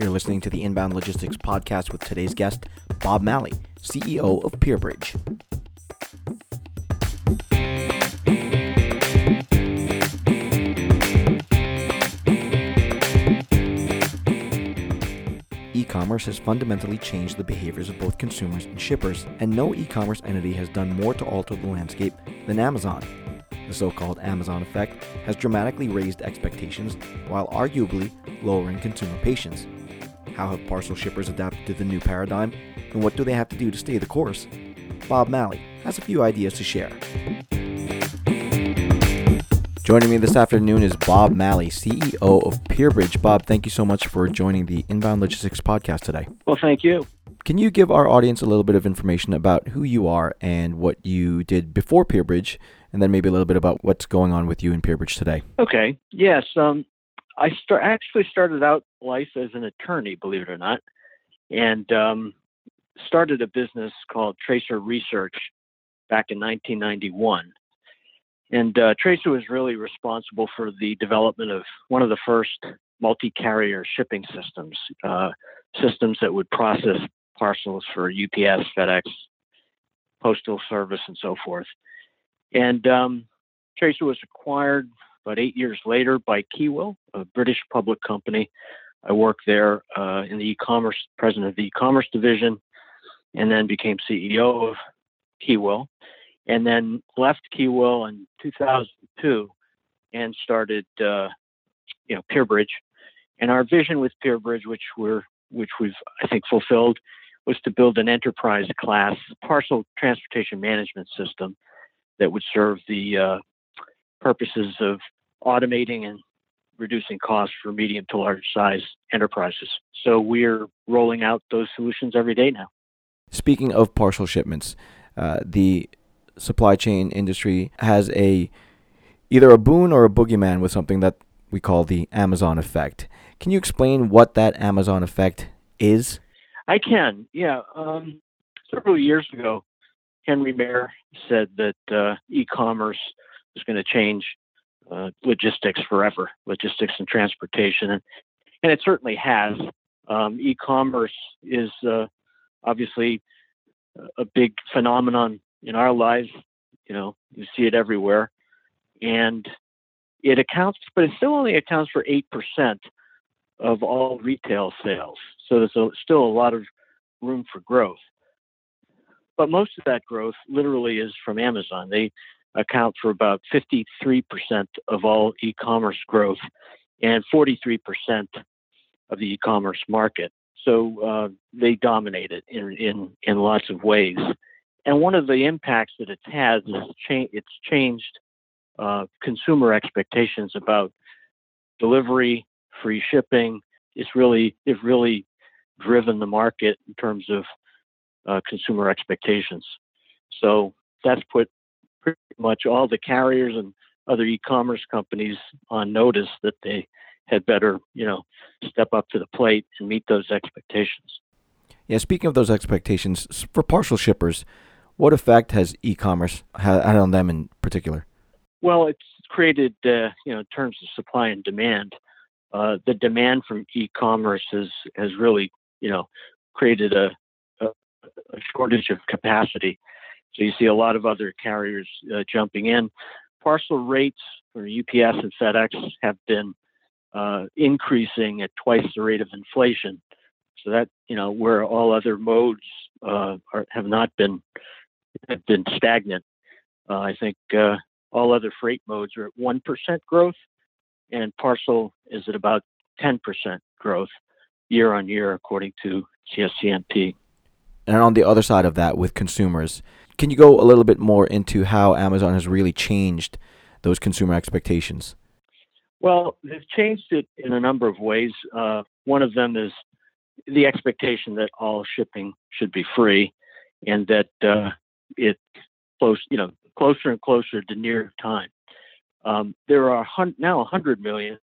You're listening to the Inbound Logistics Podcast with today's guest, Bob Malley, CEO of PierBridge. E-commerce has fundamentally changed the behaviors of both consumers and shippers, and no e-commerce entity has done more to alter the landscape than Amazon. The so called Amazon effect has dramatically raised expectations while arguably lowering consumer patience. How have parcel shippers adapted to the new paradigm, and what do they have to do to stay the course? Bob Malley has a few ideas to share. Joining me this afternoon is Bob Malley, CEO of PierBridge. Bob, thank you so much for joining the Inbound Logistics podcast today. Well, thank you. Can you give our audience a little bit of information about who you are and what you did before PierBridge, and then maybe a little bit about what's going on with you in PierBridge today? Okay. Yes. Um, I start, actually started out life as an attorney, believe it or not, and um, started a business called Tracer Research back in 1991. And uh, Tracer was really responsible for the development of one of the first multi-carrier shipping systems, uh, systems that would process parcels for UPS, FedEx, Postal Service, and so forth. And um, Tracer was acquired about eight years later by Kewill, a British public company. I worked there uh, in the e-commerce, president of the e-commerce division, and then became CEO of Kewill, and then left Kewill in 2002 and started, uh, you know, PierBridge. And our vision with PierBridge, which we're which we've I think fulfilled, was to build an enterprise class parcel transportation management system that would serve the uh, purposes of automating and reducing costs for medium to large size enterprises. So we're rolling out those solutions every day now. Speaking of partial shipments, uh, the supply chain industry has a either a boon or a boogeyman with something that we call the Amazon effect. Can you explain what that Amazon effect is? I can. Yeah. Um, several years ago, Henry Maier said that uh, e-commerce was going to change uh, logistics forever, logistics and transportation, and and it certainly has. Um, e-commerce is uh, obviously a big phenomenon in our lives. You know, you see it everywhere, and it accounts, but it still only accounts for eight percent of all retail sales. So there's a, still a lot of room for growth. But most of that growth literally is from Amazon. They account for about 53% of all e commerce growth and 43% of the e commerce market. So uh, they dominate it in, in, in lots of ways. And one of the impacts that it's had is cha- it's changed uh, consumer expectations about delivery, free shipping. It's really, it's really driven the market in terms of uh, consumer expectations. So that's put pretty much all the carriers and other e-commerce companies on notice that they had better, you know, step up to the plate and meet those expectations. Yeah, speaking of those expectations for parcel shippers, what effect has e-commerce had on them in particular? Well, it's created, uh, you know, in terms of supply and demand. Uh, the demand from e-commerce has has really, you know, created a, a, a shortage of capacity. So you see a lot of other carriers uh, jumping in. Parcel rates for UPS and FedEx have been uh, increasing at twice the rate of inflation. So that you know where all other modes uh, are, have not been have been stagnant. Uh, I think uh, all other freight modes are at one percent growth, and parcel is at about ten percent growth year on year, according to CSCMP. And on the other side of that, with consumers, can you go a little bit more into how Amazon has really changed those consumer expectations? Well, they've changed it in a number of ways. Uh, one of them is the expectation that all shipping should be free, and that uh, it's close, you know, closer and closer to near time. Um, there are now 100 million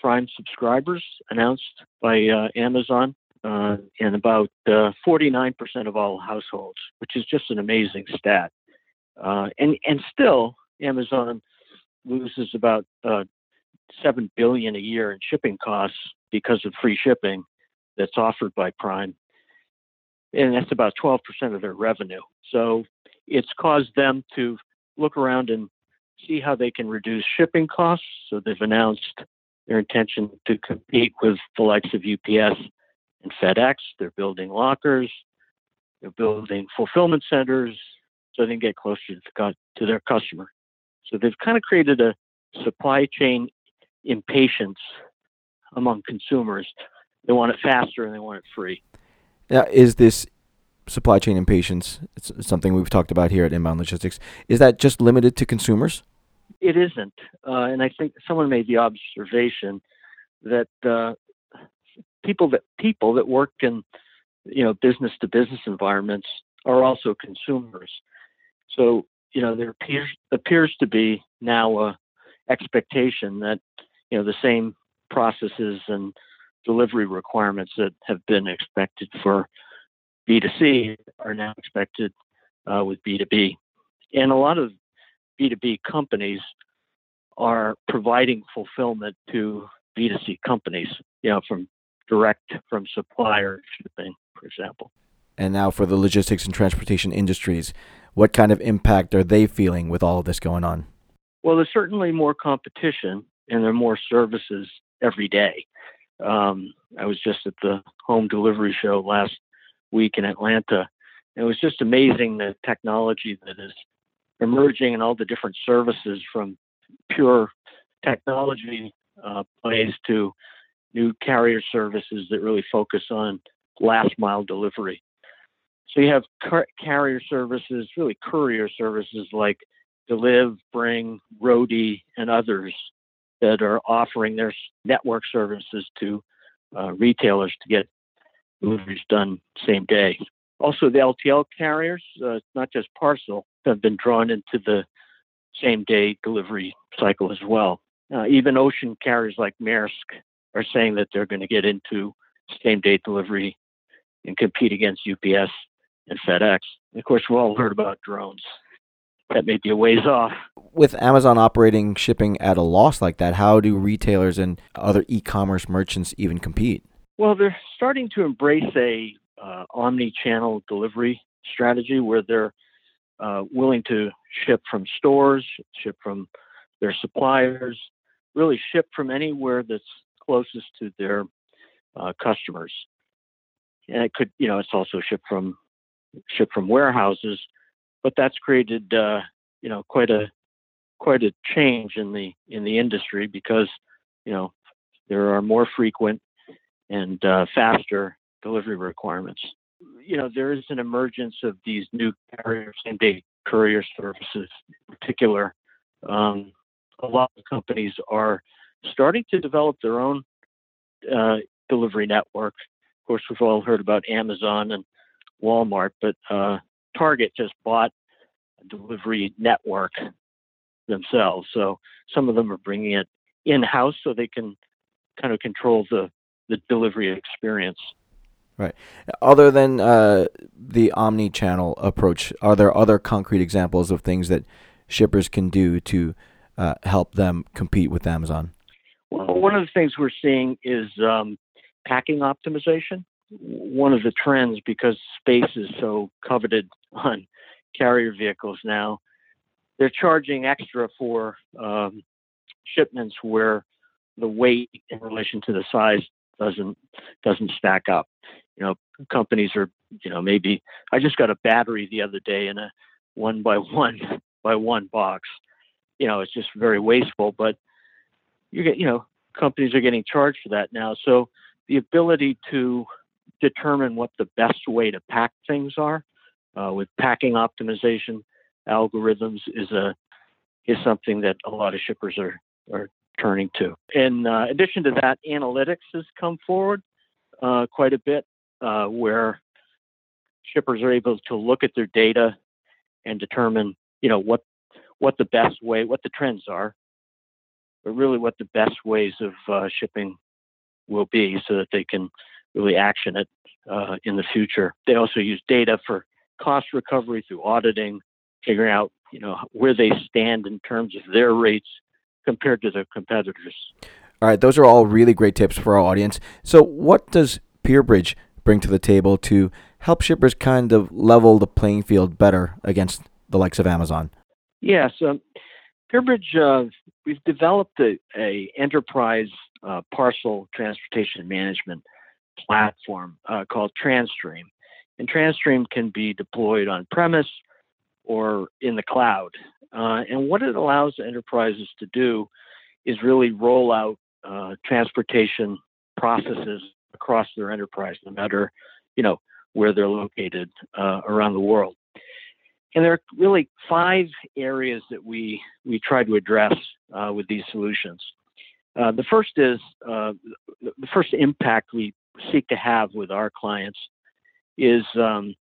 Prime subscribers announced by uh, Amazon, uh, in about uh, 49% of all households, which is just an amazing stat. Uh, and and still, Amazon loses about uh, seven billion a year in shipping costs because of free shipping. that's offered by Prime, and that's about 12% of their revenue. So it's caused them to look around and see how they can reduce shipping costs. So they've announced their intention to compete with the likes of UPS and FedEx. They're building lockers, they're building fulfillment centers so they can get closer to, to their customer. So they've kind of created a supply chain impatience among consumers. They want it faster and they want it free. Now, is this supply chain impatience? It's something we've talked about here at Inbound Logistics. Is that just limited to consumers? It isn't, uh, and I think someone made the observation that uh, people that people that work in you know business to business environments are also consumers. So you know there appears appears to be now a expectation that you know the same processes and delivery requirements that have been expected for B2C are now expected uh, with B2B. And a lot of B2B companies are providing fulfillment to B2C companies, you know, from direct from supplier shipping, for example. And now for the logistics and transportation industries, what kind of impact are they feeling with all of this going on? Well, there's certainly more competition and there are more services every day. Um, I was just at the home delivery show last week in Atlanta. It was just amazing the technology that is emerging and all the different services from pure technology uh, plays to new carrier services that really focus on last mile delivery. So you have car- carrier services, really courier services like Deliv, Bringg, Roadie, and others that are offering their network services to uh, retailers to get deliveries done same day. Also, the LTL carriers, uh, not just parcel, have been drawn into the same day delivery cycle as well. Uh, even ocean carriers like Maersk are saying that they're going to get into same day delivery and compete against UPS and FedEx. And of course, we've all heard about drones. That may be a ways off. With Amazon operating shipping at a loss like that, how do retailers and other e commerce merchants even compete? Well, they're starting to embrace a uh, omni-channel delivery strategy where they're uh, willing to ship from stores, ship from their suppliers, really ship from anywhere that's closest to their uh, customers. And it could, you know, it's also shipped from shipped from warehouses, but that's created, uh, you know, quite a quite a change in the in the industry because, you know, there are more frequent and uh, faster delivery requirements. You know, there is an emergence of these new carrier same day courier services in particular. Um, a lot of companies are starting to develop their own uh, delivery network. Of course, we've all heard about Amazon and Walmart, but uh, Target just bought a delivery network themselves. So some of them are bringing it in house so they can kind of control the the delivery experience. Right. Other than uh, the omni-channel approach, are there other concrete examples of things that shippers can do to uh, help them compete with Amazon? One of the things we're seeing is um, packing optimization. One of the trends, because space is so coveted on carrier vehicles now, they're charging extra for um, shipments where the weight in relation to the size doesn't doesn't stack up. You know, companies are you know maybe I just got a battery the other day in a one by one by one box. You know, it's just very wasteful, but you get you know companies are getting charged for that now. So the ability to determine what the best way to pack things are uh, with packing optimization algorithms is a is something that a lot of shippers are are turning to. In uh, addition to that, analytics has come forward uh, quite a bit, uh, where shippers are able to look at their data and determine, you know, what what the best way, what the trends are, but really what the best ways of uh, shipping will be, so that they can really action it uh, in the future. They also use data for cost recovery through auditing, figuring out, you know, where they stand in terms of their rates compared to their competitors. All right, those are all really great tips for our audience. So, what does PierBridge bring to the table to help shippers kind of level the playing field better against the likes of Amazon? Yes, um, PierBridge, uh, we've developed a, a enterprise uh, parcel transportation management platform uh, called TranStream. And TranStream can be deployed on premise or in the cloud. Uh, and what it allows enterprises to do is really roll out uh, transportation processes across their enterprise, no matter you know where they're located uh, around the world. And there are really five areas that we we try to address uh, with these solutions. Uh, the first is uh, the first impact we seek to have with our clients is um,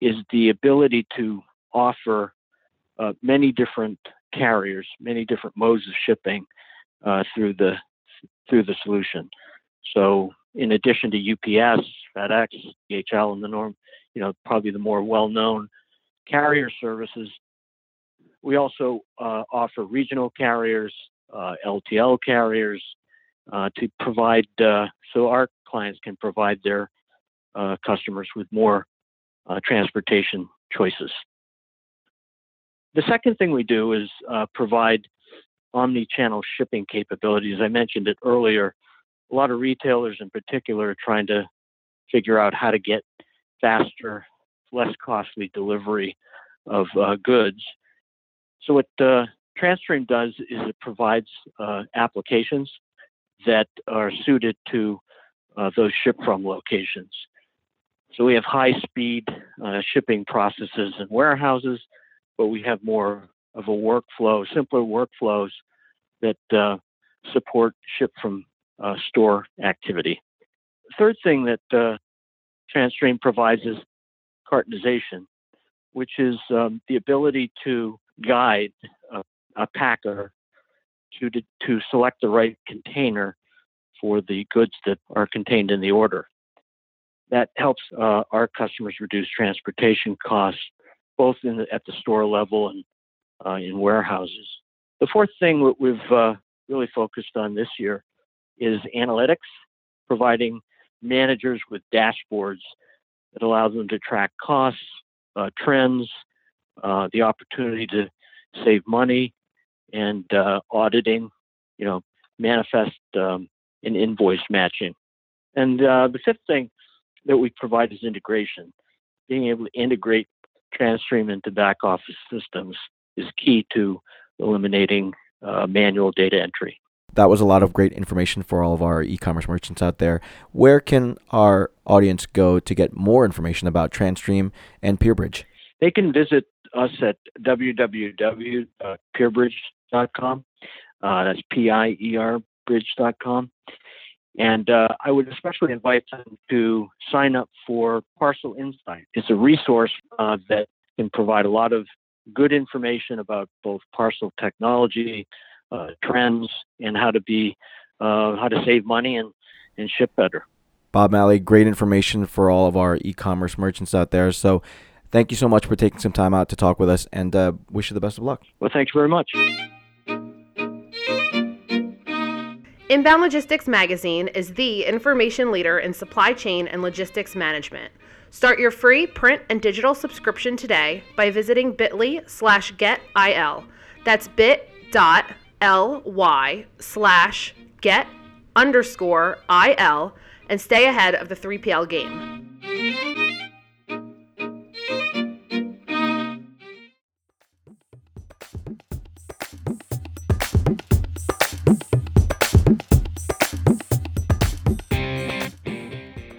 is the ability to offer uh, many different carriers, many different modes of shipping uh, through the through the solution. So, in addition to UPS, FedEx, DHL, and the norm, you know, probably the more well-known carrier services, we also uh, offer regional carriers, LTL uh, carriers, uh, to provide uh, so our clients can provide their customers with more transportation choices. The second thing we do is uh, provide omni-channel shipping capabilities. I mentioned it earlier. A lot of retailers, in particular, are trying to figure out how to get faster, less costly delivery of uh, goods. So what uh, TranStream does is it provides uh, applications that are suited to uh, those ship from locations. So we have high speed uh, shipping processes and warehouses but we have more of a workflow, simpler workflows that uh, support ship from store activity. Third thing that TranStream provides is cartonization, which is um, the ability to guide a, a packer to, to select the right container for the goods that are contained in the order. That helps uh, our customers reduce transportation costs both the, at the store level and uh, in warehouses. The fourth thing that we've uh, really focused on this year is analytics, providing managers with dashboards that allows them to track costs, uh, trends, uh, the opportunity to save money, and uh, auditing, you know, manifest um, and invoice matching. And uh, the fifth thing that we provide is integration, being able to integrate TranStream into back office systems is key to eliminating uh, manual data entry. That was a lot of great information for all of our e commerce merchants out there. Where can our audience go to get more information about TranStream and PierBridge? They can visit us at www.pierbridge.com. Uh, that's P I E R bridge.com. And uh, I would especially invite them to sign up for Parcel Insight. It's a resource uh, that can provide a lot of good information about both parcel technology, uh, trends, and how to be uh, how to save money and, and ship better. Bob Malley, great information for all of our e-commerce merchants out there. So, thank you so much for taking some time out to talk with us, and uh, wish you the best of luck. Well, thank you very much. Inbound Logistics Magazine is the information leader in supply chain and logistics management. Start your free print and digital subscription today by visiting bit.ly slash getil. That's bit.ly slash get underscore il and stay ahead of the 3PL game.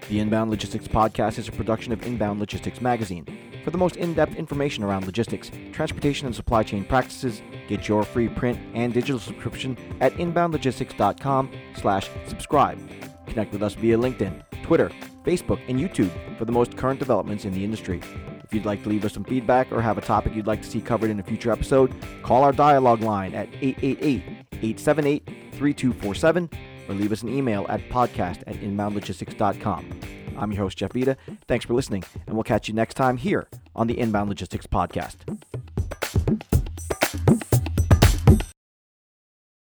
The Inbound Logistics Podcast is a production of Inbound Logistics Magazine. For the most in-depth information around logistics, transportation, and supply chain practices, get your free print and digital subscription at inboundlogistics.com slash subscribe. Connect with us via LinkedIn, Twitter, Facebook, and YouTube for the most current developments in the industry. If you'd like to leave us some feedback or have a topic you'd like to see covered in a future episode, call our dialogue line at 888-878-3247 or leave us an email at podcast at inboundlogistics.com. I'm your host, Jeff Vita. Thanks for listening, and we'll catch you next time here on the Inbound Logistics Podcast.